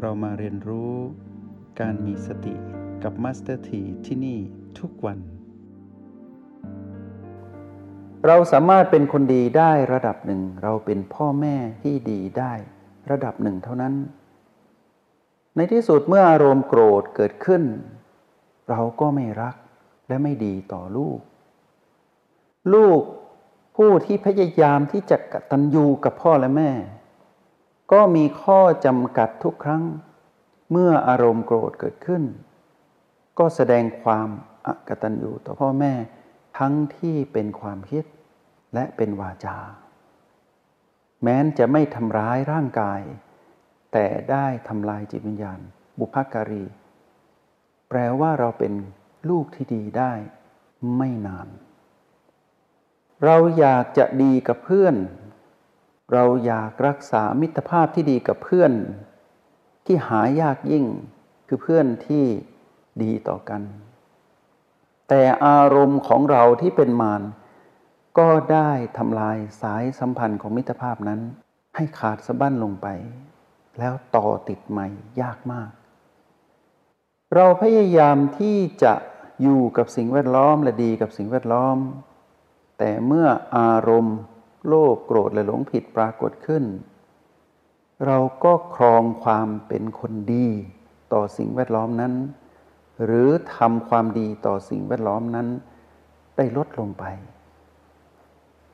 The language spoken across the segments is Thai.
เรามาเรียนรู้การมีสติกับมาสเตอร์ทีที่นี่ทุกวัน เราสามารถเป็นคนดีได้ระดับหนึ่ง เราเป็นพ่อแม่ที่ดีได้ระดับหนึ่งเท่านั้น ในที่สุดเมื่ออารมณ์โกรธเกิดขึ้น เราก็ไม่รักและไม่ดีต่อลูก ลูกผู้ที่พยายามที่จะกตัญญูกับพ่อและแม่ ก็มีข้อจำกัดทุกครั้ง เมื่ออารมณ์โกรธเกิดขึ้น ก็แสดงความอกตัญญูต่อพ่อแม่ทั้งที่เป็นความคิดและเป็นวาจา แม้นจะไม่ทำร้ายร่างกาย แต่ได้ทำลายจิตวิญญาณ บุพการี แปลว่าเราเป็นลูกที่ดีได้ไม่นาน เราอยากจะดีกับเพื่อน เราอยากรักษามิตรภาพที่ดีกับเพื่อน ที่หายากยิ่งคือเพื่อนที่ดีต่อกัน แต่อารมณ์ของเราที่เป็นมารก็ได้ทำลายสายสัมพันธ์ของมิตรภาพนั้น ให้ขาดสะบั้นลงไป แล้วต่อติดใหม่ยากมาก เราพยายามที่จะอยู่กับสิ่งแวดล้อมและดีกับสิ่งแวดล้อม แต่เมื่ออารมณ์ โลภโกรธและหลงผิดปรากฏขึ้น เราก็ครองความเป็นคนดีต่อสิ่งแวดล้อมนั้น หรือทำความดีต่อสิ่งแวดล้อมนั้น ได้ลดลงไป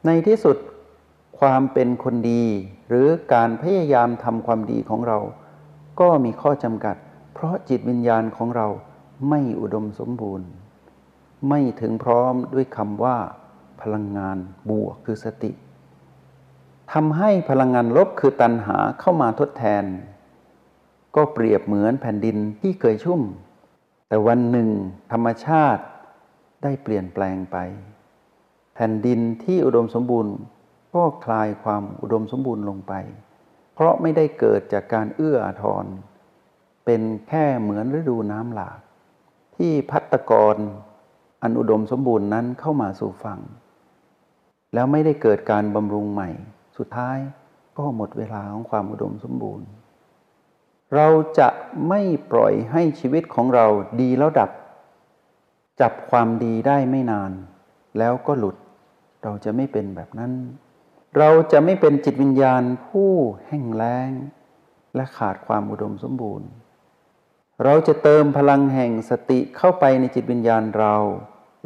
ในที่สุดความเป็นคนดี หรือการพยายามทำความดีของเรา ก็มีข้อจำกัด เพราะจิตวิญญาณของเราไม่อุดมสมบูรณ์ ไม่ถึงพร้อมด้วยคำว่า พลังงานบวกคือสติ ทำให้พลังงานลบคือตัณหาเข้ามาทดแทน ก็เปรียบเหมือนแผ่นดินที่เคยชุ่ม แต่วันหนึ่งธรรมชาติได้เปลี่ยนแปลงไป แผ่นดินที่อุดมสมบูรณ์ก็คลายความอุดมสมบูรณ์ลงไป เพราะไม่ได้เกิดจากการเอื้ออาทร เป็นแค่เหมือนฤดูน้ำหลาก ที่พัตกรอันอุดมสมบูรณ์นั้นเข้ามาสู่ฝั่ง แล้วไม่ได้เกิดการบำรุงใหม่ สุดท้ายก็หมดเวลาของความอุดมสมบูรณ์ เราจะไม่ปล่อยให้ชีวิตของเราดีแล้วดับ จับความดีได้ไม่นาน แล้วก็หลุด เราจะไม่เป็นแบบนั้น เราจะไม่เป็นจิตวิญญาณผู้แห้งแล้ง และขาดความอุดมสมบูรณ์ เราจะเติมพลังแห่งสติเข้าไปในจิตวิญญาณเรา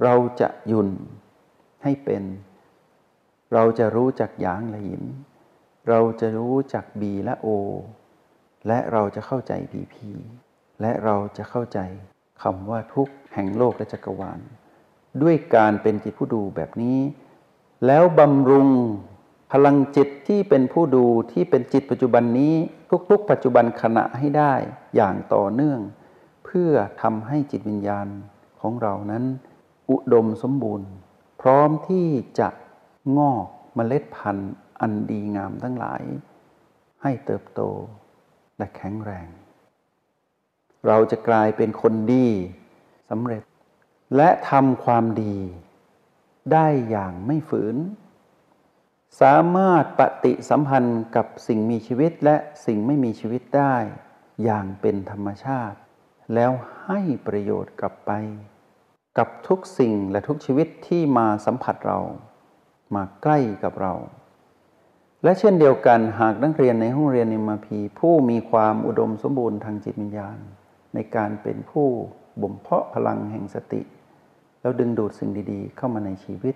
เราจะยุ่นให้เป็น เราจะรู้จักหยางและหิน เราจะรู้จักบีและโอ และเราจะเข้าใจพีพีและเราจะเข้าใจคำว่าทุกแห่งโลกและจักรวาล ด้วยการเป็นจิตผู้ดูแบบนี้ แล้วบำรุงพลังจิตที่เป็นผู้ดูที่เป็นจิตปัจจุบันนี้ทุกๆ ปัจจุบันขณะให้ได้อย่างต่อเนื่อง เพื่อทำให้จิตวิญญาณของเรานั้น อุดมสมบูรณ์ พร้อมที่จะ งอกเมล็ดพันธุ์อันดีงามทั้งหลาย ให้เติบโตและแข็งแรง เราจะกลายเป็นคนดีสำเร็จ และทำความดี ได้อย่างไม่ฝืน สามารถปฏิสัมพันธ์กับสิ่งมีชีวิตและสิ่งไม่มีชีวิตได้ อย่างเป็นธรรมชาติ แล้วให้ประโยชน์กลับไป กับทุกสิ่งและทุกชีวิตที่มาสัมผัสเรา มาใกล้กับเรา และเช่นเดียวกันหากนักเรียนในห้องเรียนนิมพีผู้มีความอุดมสมบูรณ์ทางจิตวิญญาณ ในการเป็นผู้บ่มเพาะพลังแห่งสติ แล้วดึงดูดสิ่งดีๆ เข้ามาในชีวิต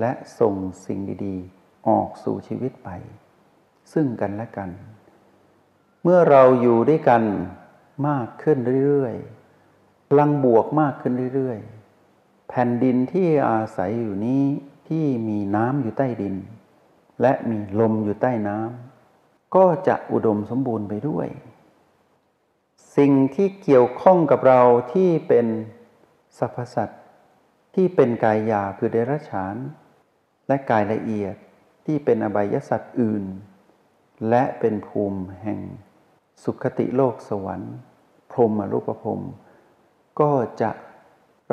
และส่งสิ่งดีๆ ออกสู่ชีวิตไป ซึ่งกันและกัน เมื่อเราอยู่ด้วยกันมากขึ้นเรื่อยๆพลังบวกมากขึ้นเรื่อยๆ แผ่นดินที่อาศัยอยู่นี้ ที่มีน้ำอยู่ใต้ดิน และมีลมอยู่ใต้น้ำก็จะอุดมสมบูรณ์ไปด้วย สิ่งที่เกี่ยวข้องกับเราที่เป็นสรรพสัตว์ที่เป็นกายหยาคือเดรัจฉาน และกายละเอียดที่เป็นอบายสัตว์อื่น และเป็นภูมิแห่งสุขติโลกสวรรค์ พรหมรูปภพก็จะ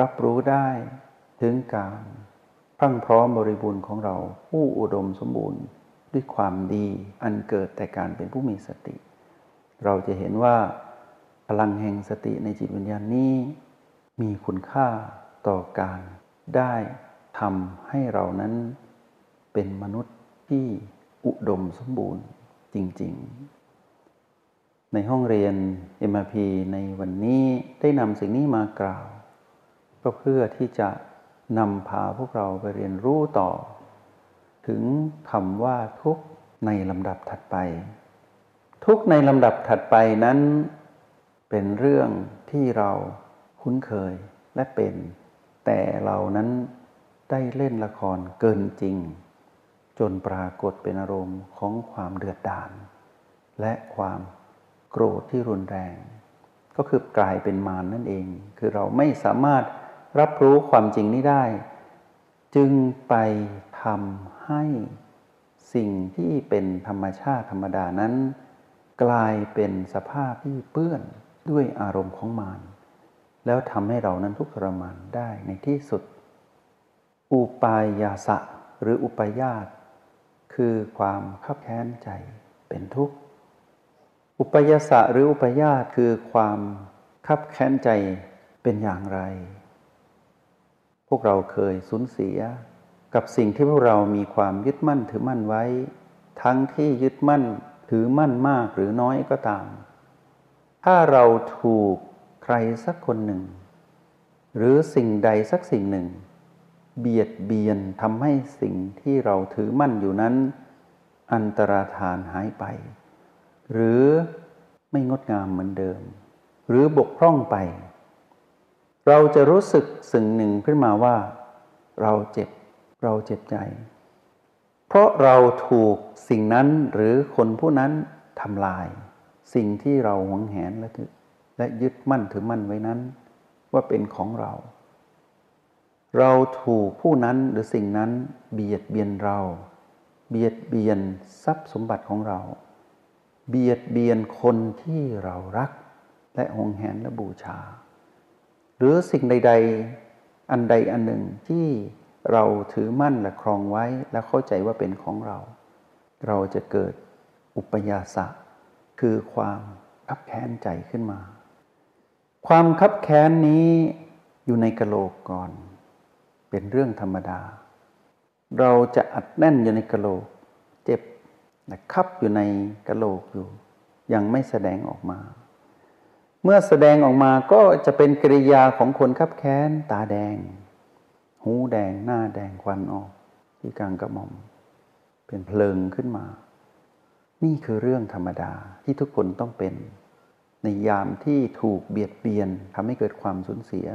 รับรู้ได้ถึงการ พรั่งพร้อมบริบูรณ์ของเรา ผู้อุดมสมบูรณ์ด้วยความดีอันเกิดแต่การเป็นผู้มีสติ เราจะเห็นว่า พลังแห่งสติในจิตวิญญาณนี้ มีคุณค่าต่อการได้ทำให้เรานั้นเป็นมนุษย์ที่อุดมสมบูรณ์จริง ๆ ในห้องเรียน MRP ในวันนี้ได้นำสิ่งนี้มากล่าว ก็เพื่อที่จะ นำพาพวกเราไปเรียนรู้ต่อ ถึงคำว่าทุกในลำดับถัดไป ทุกในลำดับถัดไปนั้น เป็นเรื่องที่เราคุ้นเคยและเป็น แต่เรานั้นได้เล่นละครเกินจริง จนปรากฏเป็นอารมณ์ของความเดือดดาลและความโกรธที่รุนแรง ก็คือกลายเป็นมารนนั่นเอง คือเราไม่สามารถ รับรู้ความจริงนี้ได้ จึงไปทำให้สิ่งที่เป็นธรรมชาติธรรมดานั้น กลายเป็นสภาพที่เปื้อนด้วยอารมณ์ของมารแล้วทำให้เรานั้นทุกข์ทรมานได้ในที่สุด อุปายาสะหรืออุปยาตคือความขับแค้นใจเป็นทุกข์ อุปยาสะหรืออุปยาตคือความขับแค้นใจเป็นอย่างไร พวกเราเคยสูญเสีย กับสิ่งที่พวกเรามีความยึดมั่นถือมั่นไว้ ทั้งที่ยึดมั่นถือมั่นมากหรือน้อยก็ตาม ถ้าเราถูกใครสักคนหนึ่ง หรือสิ่งใดสักสิ่งหนึ่ง เบียดเบียนทำให้สิ่งที่เราถือมั่นอยู่นั้น อันตรธานหายไป หรือไม่งดงามเหมือนเดิม หรือบกพร่องไป เราจะรู้สึกสิ่งหนึ่งขึ้นมาว่า เราเจ็บเราเจ็บใจ เพราะเราถูกสิ่งนั้นหรือคนผู้นั้นทำลาย สิ่งที่เราหวงแหนและและยึดมั่นถือมั่นไว้นั้น ว่าเป็นของเรา เราถูกผู้นั้นหรือสิ่งนั้นเบียดเบียนเรา เบียดเบียนทรัพย์สมบัติของเรา เบียดเบียนคนที่เรารัก และหวงแหนและบูชา หรือสิ่งใด ๆ อันใดอันหนึ่งที่เราถือมั่นและครองไว้และเข้าใจว่าเป็นของเรา เราจะเกิดอุปยาสะ คือความคับแค้นใจขึ้นมา ความคับแค้นนี้อยู่ในกะโหลกก่อน เป็นเรื่องธรรมดา เราจะอัดแน่นอยู่ในกะโหลก เจ็บและคับอยู่ในกะโหลกอยู่ ยังไม่แสดงออกมา เมื่อแสดงออกมาก็จะเป็นกริยาของคนคับแค้น ตาแดง หูแดง หน้าแดงควันออก ที่กลางกระหม่อม เป็นเพลิงขึ้นมา นี่คือเรื่องธรรมดาที่ทุกคนต้องเป็น ในยามที่ถูกเบียดเบียนทำให้เกิดความสูญเสีย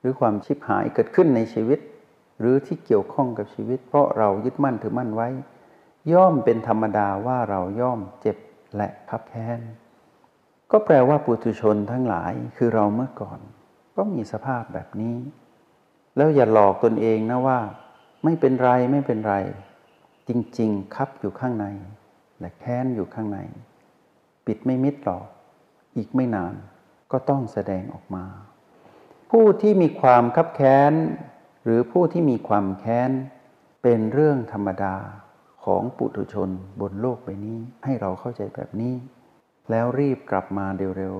หรือความชิบหายเกิดขึ้นในชีวิต หรือที่เกี่ยวข้องกับชีวิต เพราะเรายึดมั่นถือมั่นไว้ ย่อมเป็นธรรมดาว่าเราย่อมเจ็บและพับแค้น ก็แปลว่าปุถุชนทั้งหลายคือเราเมื่อก่อน ก็มีสภาพแบบนี้ แล้วอย่าหลอกตนเองนะว่า ไม่เป็นไรไม่เป็นไร จริง ๆคับอยู่ข้างใน และแค้นอยู่ข้างใน ปิดไม่มิดหรอก อีกไม่นานก็ต้องแสดงออกมา ผู้ที่มีความคับแค้น หรือผู้ที่มีความแค้น เป็นเรื่องธรรมดาของปุถุชนบนโลกใบนี้ ให้เราเข้าใจแบบนี้ แล้วรีบกลับมาเร็ว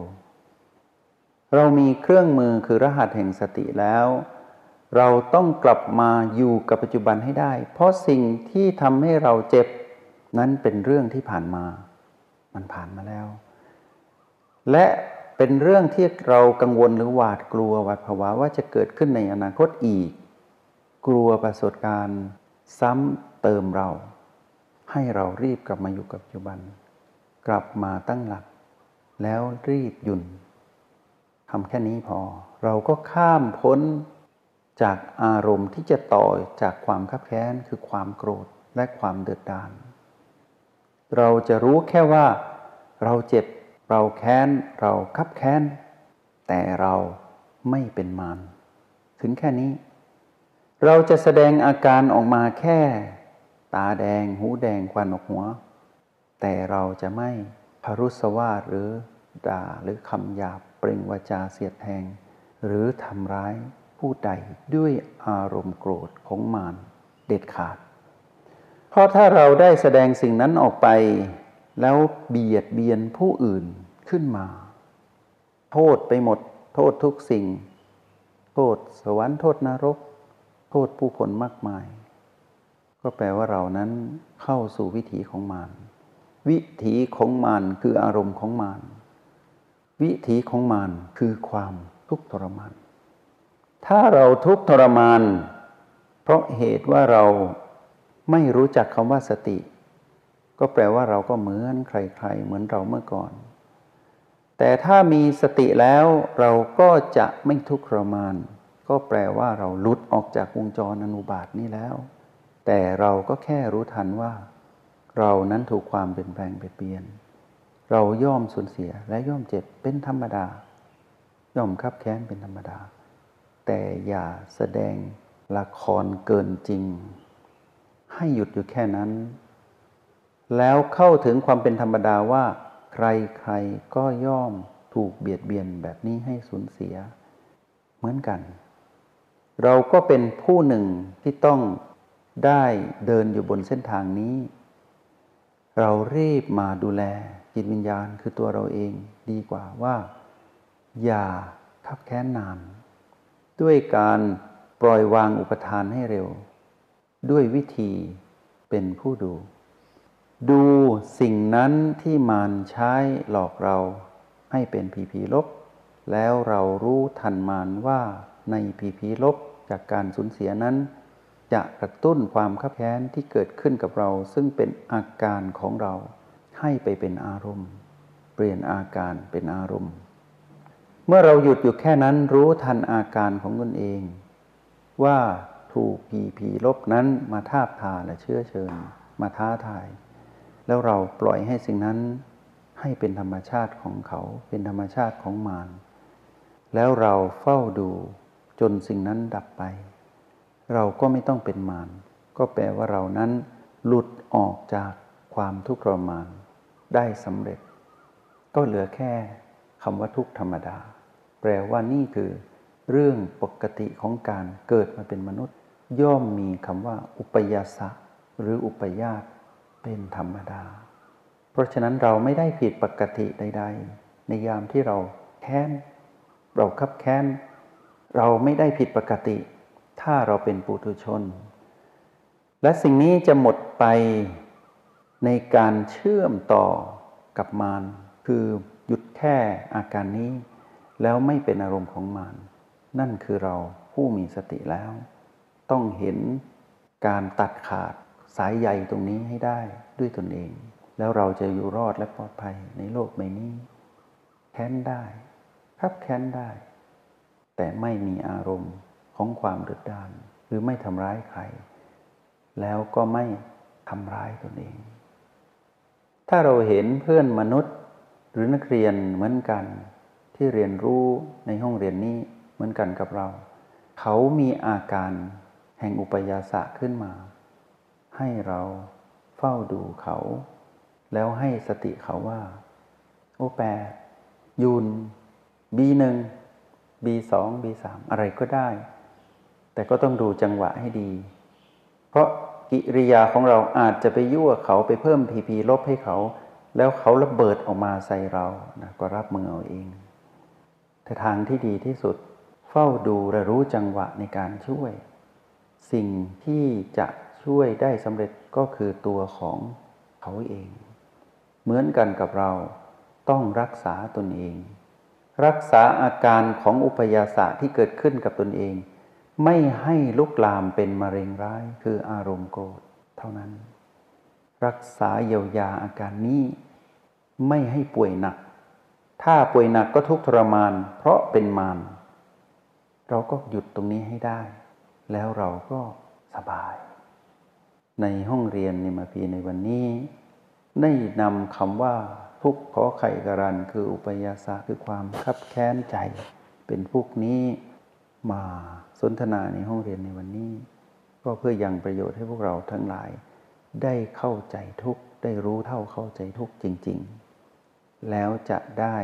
ๆ เรามีเครื่องมือคือรหัสแห่งสติแล้ว เราต้องกลับมาอยู่กับปัจจุบันให้ได้ เพราะสิ่งที่ทำให้เราเจ็บนั้นเป็นเรื่องที่ผ่านมา มันผ่านมาแล้ว และเป็นเรื่องที่เรากังวลหรือหวาดกลัวหวาดภาวะว่าจะเกิดขึ้นในอนาคตอีก กลัวประสบการณ์ ซ้ำเติมเรา ให้เรารีบกลับมาอยู่กับปัจจุบัน กลับมาตั้งหลัก แล้วรีบหยุดทำแค่นี้พอ เราก็ข้ามพ้นจากอารมณ์ที่จะต่อจากความขับแค้นคือความโกรธและความเดือดดาลเราจะรู้แค่ว่า เราเจ็บเราแค้น เราขับแค้น แต่เราไม่เป็นมารถึงแค่นี้ เราจะแสดงอาการออกมาแค่ ตาแดง หูแดงควันออกหัว แต่เราจะไม่พรุสวาหรือด่าหรือคำหยาบเปล่งวาจาเสียดแทง หรือทำร้ายผู้ใดด้วยอารมณ์โกรธของมารเด็ดขาด เพราะถ้าเราได้แสดงสิ่งนั้นออกไป แล้วเบียดเบียนผู้อื่นขึ้นมา โทษไปหมด โทษทุกสิ่ง โทษสวรรค์โทษนรก โทษผู้คนมากมาย ก็แปลว่าเรานั้นเข้าสู่วิถีของมาร วิถีของมารคืออารมณ์ของมารวิถีของมารคือความทุกข์ทรมาน ถ้าเราทุกข์ทรมาน เพราะเหตุว่าเราไม่รู้จักคำว่าสติ ก็แปลว่าเราก็เหมือนใครๆ เหมือนเราเมื่อก่อน แต่ถ้ามีสติแล้วเราก็จะไม่ทุกข์ทรมาน ก็แปลว่าเราลุดออกจากวงจรอนุบาตนี้แล้ว แต่เราก็แค่รู้ทันว่า เรานั้นถูกความเปลี่ยนแปลงไปเปลี่ยน เราย่อมสูญเสียและย่อมเจ็บเป็นธรรมดา ย่อมคับแค้นเป็นธรรมดา แต่อย่าแสดงละครเกินจริง ให้หยุดอยู่แค่นั้น แล้วเข้าถึงความเป็นธรรมดาว่า ใครๆก็ย่อมถูกเบียดเบียนแบบนี้ให้สูญเสีย เหมือนกัน เราก็เป็นผู้หนึ่งที่ต้องได้เดินอยู่บนเส้นทางนี้ เรารีบมาดูแลจิตวิญญาณคือตัวเราเองดีกว่าว่า อย่าทับแค้นนาน ด้วยการปล่อยวางอุปทานให้เร็ว ด้วยวิธีเป็นผู้ดู ดูสิ่งนั้นที่มารใช้หลอกเราให้เป็นผีผีลบ แล้วเรารู้ทันมารว่าในผีผีลบจากการสูญเสียนั้น จะกระตุ้นความขับแค้นที่เกิดขึ้นกับเรา ซึ่งเป็นอาการของเราให้ไปเป็นอารมณ์ เปลี่ยนอาการเป็นอารมณ์ เมื่อเราหยุดอยู่แค่นั้นรู้ทันอาการของตนเอง ว่าถูกผีผีลบนั้นมาทาบทาและเชื่อเชิญ มาท้าทาย แล้วเราปล่อยให้สิ่งนั้นให้เป็นธรรมชาติของเขาเป็นธรรมชาติของมารแล้วเราเฝ้าดูจนสิ่งนั้นดับไป เราก็ไม่ต้องเป็นมารก็แปลว่าเรานั้นหลุดออกจากความทุกข์ทรมานได้สำเร็จ ก็เหลือแค่คำว่าทุกข์ธรรมดา แปลว่านี่คือเรื่องปกติของการเกิดมาเป็นมนุษย์ ย่อมมีคำว่า อุปยาสะหรืออุปยาตเป็นธรรมดา เพราะฉะนั้นเราไม่ได้ผิดปกติใด ๆ ในยามที่เราแค้น เราคับแค้น เราไม่ได้ผิดปกติ ถ้าเราเป็นปุถุชน และสิ่งนี้จะหมดไปในการเชื่อมต่อกับมารคือหยุดแค่อาการนี้ แล้วไม่เป็นอารมณ์ของมารนั่นคือเราผู้มีสติแล้ว ต้องเห็นการตัดขาดสายใยตรงนี้ให้ได้ด้วยตนเอง แล้วเราจะอยู่รอดและปลอดภัยในโลกใบนี้ แค้นได้ ครับแค้นได้ แต่ไม่มีอารมณ์ ของความดือดดานหรือไม่ทำร้ายใคร แล้วก็ไม่ทำร้ายตนเอง ถ้าเราเห็นเพื่อนมนุษย์หรือนักเรียนเหมือนกัน ที่เรียนรู้ในห้องเรียนนี้เหมือนกันกับเรา เขามีอาการแห่งอุปยาสะขึ้นมา ให้เราเฝ้าดูเขา แล้วให้สติเขาว่า โอแปดยูนบีหนึ่งบีสองบีสามอะไรก็ได้ แต่ก็ต้องดูจังหวะให้ดี เพราะกิริยาของเราอาจจะไปยั่วเขาไปเพิ่มพีพีลบให้เขา แล้วเขาระเบิดออกมาใส่เรานะก็รับมือเอาเองแต่ทางที่ดีที่สุด เฝ้าดูและรู้จังหวะในการช่วย สิ่งที่จะช่วยได้สำเร็จก็คือตัวของเขาเอง เหมือนกันกับเราต้องรักษาตนเอง รักษาอาการของอุปยาสะที่เกิดขึ้นกับตนเอง ไม่ให้ลุกลามเป็นมะเร็งร้ายคืออารมณ์โกรธเท่านั้น รักษาเยียวยาอาการนี้ ไม่ให้ป่วยหนัก ถ้าป่วยหนักก็ทุกทรมาน เพราะเป็นมารเราก็หยุดตรงนี้ให้ได้ แล้วเราก็สบาย ในห้องเรียนในมาพีในวันนี้ ได้นำคำว่าทุกขอไข่กรันคืออุปยาสะคือความคับแค้นใจ เป็นพวกนี้ มาสนทนาในห้องเรียนในวันนี้ ก็เพื่อยังประโยชน์ให้พวกเราทั้งหลาย ได้เข้าใจทุกได้รู้เท่าเข้าใจทุกจริง ๆ แล้วจะได้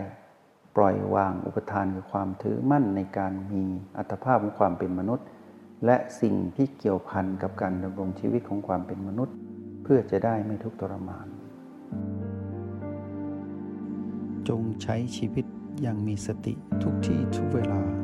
ปล่อยวางอุปทานคือความถือมั่นในการมีอัตภาพของความเป็นมนุษย์ และสิ่งที่เกี่ยวพันกับการดำรงชีวิตของความเป็นมนุษย์ เพื่อจะได้ไม่ทุกข์ทรมาน จงใช้ชีวิตอย่างมีสติทุกที่ทุกเวลา